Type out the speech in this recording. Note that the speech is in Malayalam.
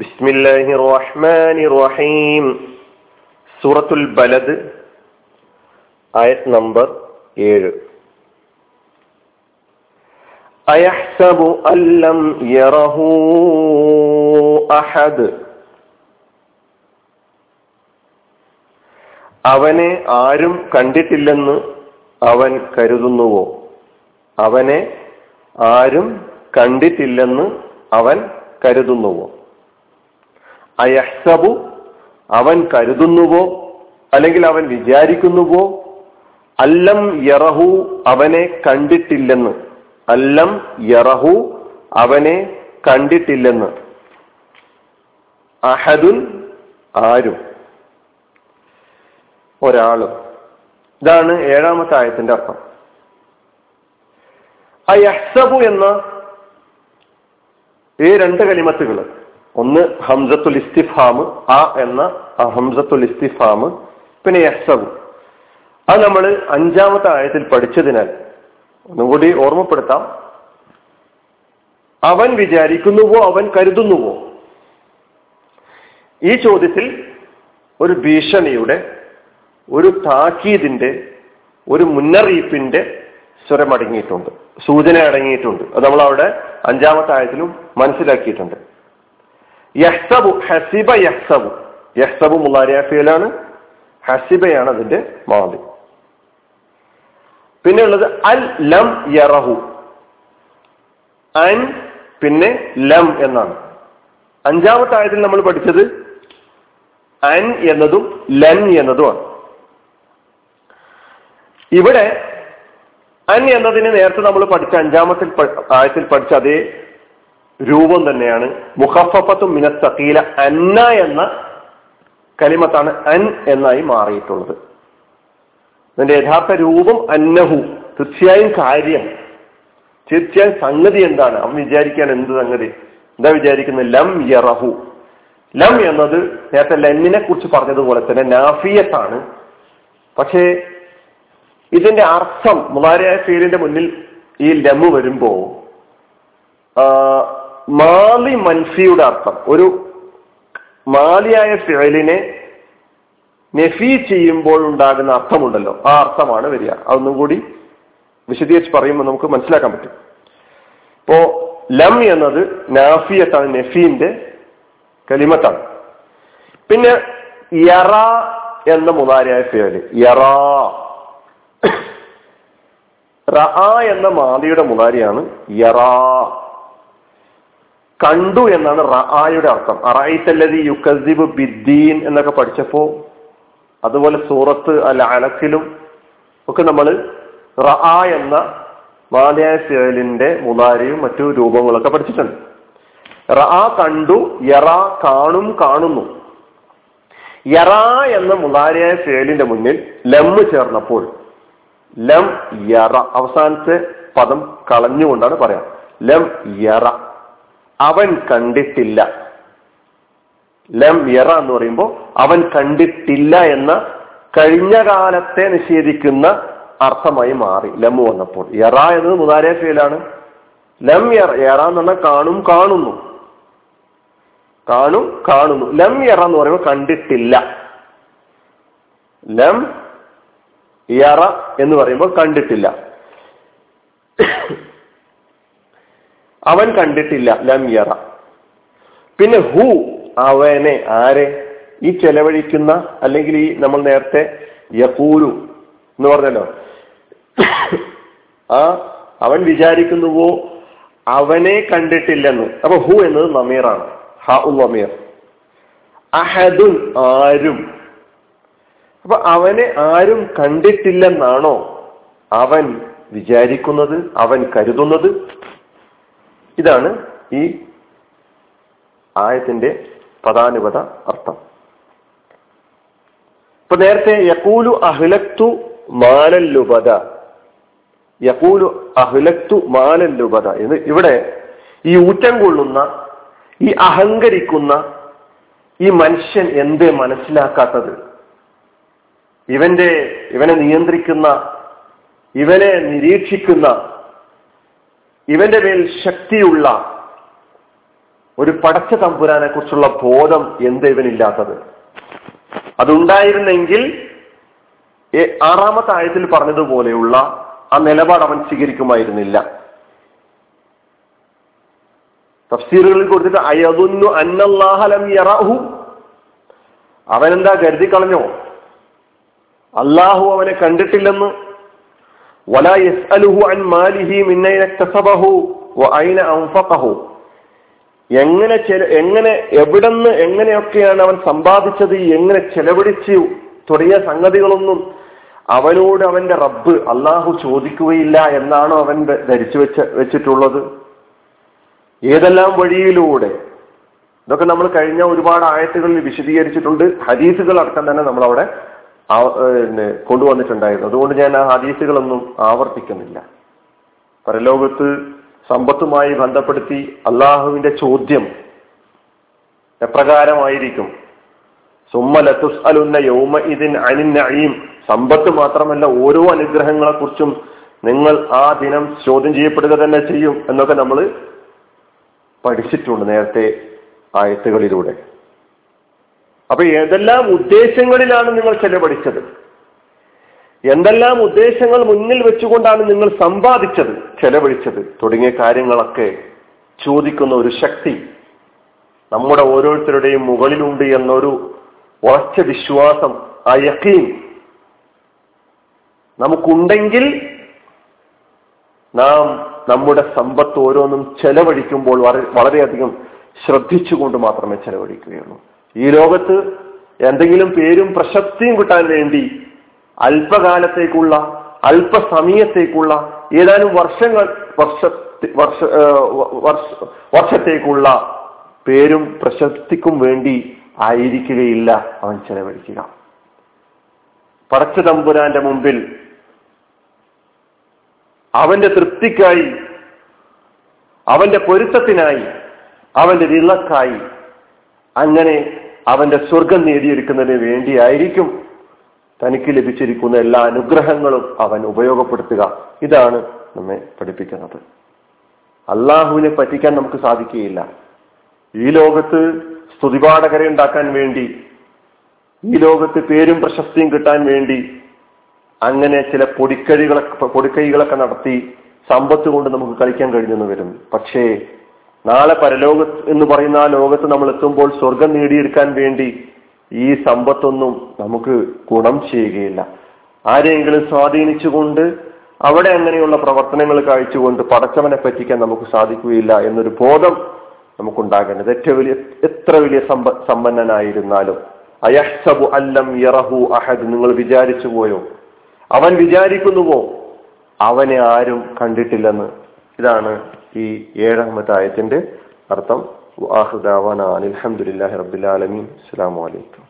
ബിസ്മില്ലാഹി റഹ്മാനി റഹീം സൂറത്തുൽ ബലദ് ആയത് നമ്പർ ഏഴ്. അയഹ്സബു അല്ലം യറഹു അഹദ്. അവനെ ആരും കണ്ടിട്ടില്ലെന്ന് അവൻ കരുതുന്നുവോ? അവനെ ആരും കണ്ടിട്ടില്ലെന്ന് അവൻ കരുതുന്നുവോ? അയഹ്സബു അവൻ കരുതുന്നുവോ അല്ലെങ്കിൽ അവൻ വിചാരിക്കുന്നുവോ? അല്ലം യറഹു അവനെ കണ്ടിട്ടില്ലെന്ന്. അല്ലം യറഹു അവനെ കണ്ടിട്ടില്ലെന്ന്. അഹദുൻ ആരും. ഒരാളും. ഇതാണ് ഏഴാമത്തെ ആയത്തിന്റെ അർത്ഥം. അയഹ്സബു എന്ന ഈ രണ്ട് കലിമത്തുകൾ ഒന്ന് ഹംസത്തുൽ ഇസ്തിഫാം ആ എന്ന ഹംസത്തുൽ ഇസ്തിഫാം പിന്നെ യഹ്സബു. അത് നമ്മൾ അഞ്ചാമത്തെ ആഴത്തിൽ പഠിച്ചതിനാൽ ഒന്നുകൂടി ഓർമ്മപ്പെടുത്താം. അവൻ വിചാരിക്കുന്നുവോ അവൻ കരുതുന്നുവോ? ഈ ചോദ്യത്തിൽ ഒരു ഭീഷണിയുടെ ഒരു താക്കീതിന്റെ ഒരു മുന്നറിയിപ്പിന്റെ സ്വരം അടങ്ങിയിട്ടുണ്ട് സൂചന അടങ്ങിയിട്ടുണ്ട്. അത് നമ്മൾ അവിടെ അഞ്ചാമത്തെ ആയത്തിലും മനസ്സിലാക്കിയിട്ടുണ്ട്. യഹ്സബു ഹസിബ യഹ്സബു. യഹ്സബു മുലാരിയാഫിയിലാണ് ഹസിബയാണ് അതിന്റെ മാതി. പിന്നെ ഉള്ളത് അൽ ലം യറഹു. അൻ പിന്നെ ലം എന്നാണ്. അഞ്ചാമത്തെ ആയത്തിൽ നമ്മൾ പഠിച്ചത് അൻ എന്നതും ലൻ എന്നതുമാണ്. ഇവിടെ അൻ എന്നതിന് നേരത്തെ നമ്മൾ പഠിച്ച അഞ്ചാമത്തിൽ ആയത്തിൽ പഠിച്ച അതേ രൂപം തന്നെയാണ്. മുഖഫത്തും മിനത്തീല അന്ന എന്ന കലിമത്താണ് അൻ എന്നായി മാറിയിട്ടുള്ളത്. അതിന്റെ യഥാർത്ഥ രൂപം അന്നഹു. തീർച്ചയായും കാര്യം. തീർച്ചയായും സംഗതി എന്താണ്? അവൻ വിചാരിക്കാൻ എന്ത് സംഗതി? എന്താ വിചാരിക്കുന്നത്? ലം യറഹു. ലം എന്നത് നേരത്തെ ലന്നിനെ കുറിച്ച് പറഞ്ഞതുപോലെ തന്നെ നാഫിയത്താണ്. പക്ഷേ ഇതിന്റെ അർത്ഥം മുതാരിയായ ഫീലിന്റെ മുന്നിൽ ഈ ലമ്മ് വരുമ്പോ മാലി മൻസിയുടെ അർത്ഥം. ഒരു മാലിയായ ഫിഴലിനെ നെഫി ചെയ്യുമ്പോൾ ഉണ്ടാകുന്ന അർത്ഥമുണ്ടല്ലോ. ആ അർത്ഥമാണ് വരിക. അതൊന്നും കൂടി വിശദീകരിച്ച് പറയുമ്പോൾ നമുക്ക് മനസ്സിലാക്കാൻ പറ്റും. ഇപ്പോ ലം എന്നത് നാഫിയത്താണ് നെഫീന്റെ കലിമത്താണ്. പിന്നെ യറ എന്ന മുതാരിയായ ഫിഹൽ യറ. റ എന്ന മാതിയുടെ മുതാരിയാണ് യറാ. കണ്ടു എന്നാണ് റആയുടെ അർത്ഥം. അറായിത്തല്ലതി യുക്കസിബ് ബിദ്ദീൻ എന്നൊക്കെ പഠിച്ചപ്പോ അതുപോലെ സൂറത്ത് അല്ല അലക്കിലും ഒക്കെ നമ്മൾ റആ എന്ന മാലയായ ഫിയലിന്റെ മുതാരിയും മറ്റു രൂപങ്ങളൊക്കെ പഠിച്ചിട്ടുണ്ട്. റആ കണ്ടു യറ കാണും കാണുന്നു. യറ എന്ന മുതാരിയായ ഫിയലിന്റെ മുന്നിൽ ലം ചേർന്നപ്പോൾ ലം യറ അവസാനത്തെ പദം കളഞ്ഞുകൊണ്ടാണ് പറയാം. ലം യറ. അവൻ കണ്ടിട്ടില്ല. ലം യറ എന്ന് പറയുമ്പോൾ അവൻ കണ്ടിട്ടില്ല എന്ന കഴിഞ്ഞ കാലത്തെ നിഷേധിക്കുന്ന അർത്ഥമായി മാറി ലം വന്നപ്പോൾ. യറ എന്നത് മുതാരേ ഫീലാണ്. ലം യറ യറ എന്ന് പറഞ്ഞാൽ കാണും കാണുന്നു. കാണും കാണുന്നു. ലം യറ എന്ന് പറയുമ്പോൾ കണ്ടിട്ടില്ല. ലം യറ എന്ന് പറയുമ്പോൾ കണ്ടിട്ടില്ല. അവൻ കണ്ടിട്ടില്ല ലം യറ. പിന്നെ ഹു അവനെ ആരെ? ഈ ചെലവഴിക്കുന്ന അല്ലെങ്കിൽ ഈ നമ്മൾ നേരത്തെ യകൂലു എന്ന് പറഞ്ഞല്ലോ. ആ അവൻ വിചാരിക്കുന്നുവോ അവനെ കണ്ടിട്ടില്ലെന്ന്. അപ്പൊ ഹു എന്നത് നമീറാണ്. ഹ ഉ നമീർ. അഹദുൻ ആരും. അപ്പൊ അവനെ ആരും കണ്ടിട്ടില്ലെന്നാണോ അവൻ വിചാരിക്കുന്നത് അവൻ കരുതുന്നത്? ഇതാണ് ഈ ആയത്തിന്റെ പദാനുപത അർത്ഥം. ഇപ്പൊ നേരത്തെ യക്കൂലു അഹ്ലക്തു മാലല്ലുപത യക്കൂലു അഹ്ലക്തു മാലല്ലുപത എന്ന് ഇവിടെ ഈ ഊറ്റം കൊള്ളുന്ന ഈ അഹങ്കരിക്കുന്ന ഈ മനുഷ്യൻ എന്തേ മനസ്സിലാക്കാത്തത്? ഇവന്റെ ഇവനെ നിയന്ത്രിക്കുന്ന ഇവനെ നിരീക്ഷിക്കുന്ന ഇവന്റെ മേൽ ശക്തിയുള്ള ഒരു പടച്ച തമ്പുരാനെ കുറിച്ചുള്ള ബോധം എന്ത് ഇവനില്ലാത്തത്? അതുണ്ടായിരുന്നെങ്കിൽ ആറാമത്തെ ആയത്തിൽ പറഞ്ഞതുപോലെയുള്ള ആ നിലപാട് അവൻ സ്വീകരിക്കുമായിരുന്നില്ല. തഫ്സീറുകളിൽ കൊടുത്തിട്ട് അയതുന്നു അന്നല്ലാഹലം യറഹു. അവനെന്താ കരുതി കളഞ്ഞോ അള്ളാഹു അവനെ കണ്ടിട്ടില്ലെന്ന് വല ചെല എങ്ങനെ എങ്ങനെ എവിടെന്ന് എങ്ങനെയൊക്കെയാണ് അവൻ സമ്പാദിച്ചത് എങ്ങനെ ചെലവഴിച്ചു തുടങ്ങിയ സംഗതികളൊന്നും അവനോട് അവന്റെ റബ്ബ് അള്ളാഹു ചോദിക്കുകയില്ല എന്നാണ് അവൻ ധരിച്ചു വെച്ച വെച്ചിട്ടുള്ളത്. ഏതെല്ലാം വഴിയിലൂടെ? ഇതൊക്കെ നമ്മൾ കഴിഞ്ഞ ഒരുപാട് ആയത്തുകളിൽ വിശദീകരിച്ചിട്ടുണ്ട്. ഹദീസുകൾ അടക്കം തന്നെ നമ്മൾ അവിടെ കൊണ്ടുവന്നിട്ടുണ്ടായിരുന്നു. അതുകൊണ്ട് ഞാൻ ആ ഹദീസുകളൊന്നും ആവർത്തിക്കുന്നില്ല. പരലോകത്ത് സമ്പത്തുമായി ബന്ധപ്പെടുത്തി അള്ളാഹുവിന്റെ ചോദ്യം എപ്രകാരമായിരിക്കും? സുമ്മലത്തുസ് അലുന്ന യൗമ ഇതിൻ അനിൻ സമ്പത്ത് മാത്രമല്ല ഓരോ അനുഗ്രഹങ്ങളെ കുറിച്ചും നിങ്ങൾ ആ ദിനം ചോദ്യം ചെയ്യപ്പെടുക തന്നെ ചെയ്യും എന്നൊക്കെ നമ്മൾ പഠിച്ചിട്ടുണ്ട് നേരത്തെ ആയത്തുകളിലൂടെ. അപ്പൊ ഏതെല്ലാം ഉദ്ദേശങ്ങളിലാണ് നിങ്ങൾ ചെലവഴിച്ചത്? എന്തെല്ലാം ഉദ്ദേശങ്ങൾ മുന്നിൽ വെച്ചുകൊണ്ടാണ് നിങ്ങൾ സമ്പാദിച്ചത് ചെലവഴിച്ചത്? തുടങ്ങിയ കാര്യങ്ങളൊക്കെ ചോദിക്കുന്ന ഒരു ശക്തി നമ്മുടെ ഓരോരുത്തരുടെയും മുകളിലുണ്ട് എന്നൊരു ഉറച്ച വിശ്വാസം ആ യക്കീൻ നമുക്കുണ്ടെങ്കിൽ നാം നമ്മുടെ സമ്പത്ത് ഓരോന്നും ചെലവഴിക്കുമ്പോൾ വളരെയധികം ശ്രദ്ധിച്ചുകൊണ്ട് മാത്രമേ ചെലവഴിക്കുകയുള്ളൂ. ഈ ലോകത്ത് എന്തെങ്കിലും പേരും പ്രശസ്തിയും കിട്ടാൻ വേണ്ടി അല്പകാലത്തേക്കുള്ള അല്പസമയത്തേക്കുള്ള ഏതാനും വർഷങ്ങൾ വർഷ വർഷ വർഷത്തേക്കുള്ള പേരും പ്രശസ്തിക്കും വേണ്ടി ആയിരിക്കുകയില്ല അവൻ ചെലവഴിക്കുക. പടച്ച തമ്പുരാന്റെ മുമ്പിൽ അവന്റെ തൃപ്തിക്കായി അവന്റെ പൊരുത്തത്തിനായി അവന്റെ വിളക്കായി അങ്ങനെ അവന്റെ സ്വർഗം നേടിയെടുക്കുന്നതിന് വേണ്ടിയായിരിക്കും തനിക്ക് ലഭിച്ചിരിക്കുന്ന എല്ലാ അനുഗ്രഹങ്ങളും അവൻ ഉപയോഗപ്പെടുത്തുക. ഇതാണ് നമ്മെ പഠിപ്പിക്കുന്നത്. അള്ളാഹുവിനെ പറ്റിക്കാൻ നമുക്ക് സാധിക്കുകയില്ല. ഈ ലോകത്ത് സ്തുതിപാഠകരെ ഉണ്ടാക്കാൻ വേണ്ടി ഈ ലോകത്ത് പേരും പ്രശസ്തിയും കിട്ടാൻ വേണ്ടി അങ്ങനെ ചില പൊടിക്കഴികളൊക്കെ പൊടിക്കൈകളൊക്കെ നടത്തി സമ്പത്ത് കൊണ്ട് നമുക്ക് കളിക്കാൻ കഴിഞ്ഞെന്ന് വരും പക്ഷേ നാളെ പരലോക എന്ന് പറയുന്ന ആ ലോകത്ത് നമ്മൾ എത്തുമ്പോൾ സ്വർഗം നേടിയെടുക്കാൻ വേണ്ടി ഈ സമ്പത്തൊന്നും നമുക്ക് ഗുണം ചെയ്യുകയില്ല. ആരെയെങ്കിലും സ്വാധീനിച്ചുകൊണ്ട് അവിടെ അങ്ങനെയുള്ള പ്രവർത്തനങ്ങൾ കാഴ്ചകൊണ്ട് പടച്ചവനെ പറ്റിക്കാൻ നമുക്ക് സാധിക്കുകയില്ല എന്നൊരു ബോധം നമുക്കുണ്ടാകേണ്ടത്. ഏറ്റവും വലിയ എത്ര വലിയ സമ്പ സമ്പന്നനായിരുന്നാലും. അയഹ്സബു അല്ലം യറഹു അഹദ്. നിങ്ങൾ വിചാരിച്ചു പോയോ? അവൻ വിചാരിക്കുന്നുവോ? അവനെ ആരും കണ്ടിട്ടില്ലെന്ന്. ഇതാണ് ഈ ഏഴാമത്തെ ആയത്തിന്റെ അർത്ഥം അലഹമുല്ലാഹി റബ്ബുലാലമീൻ അസ്സാം വലൈക്കും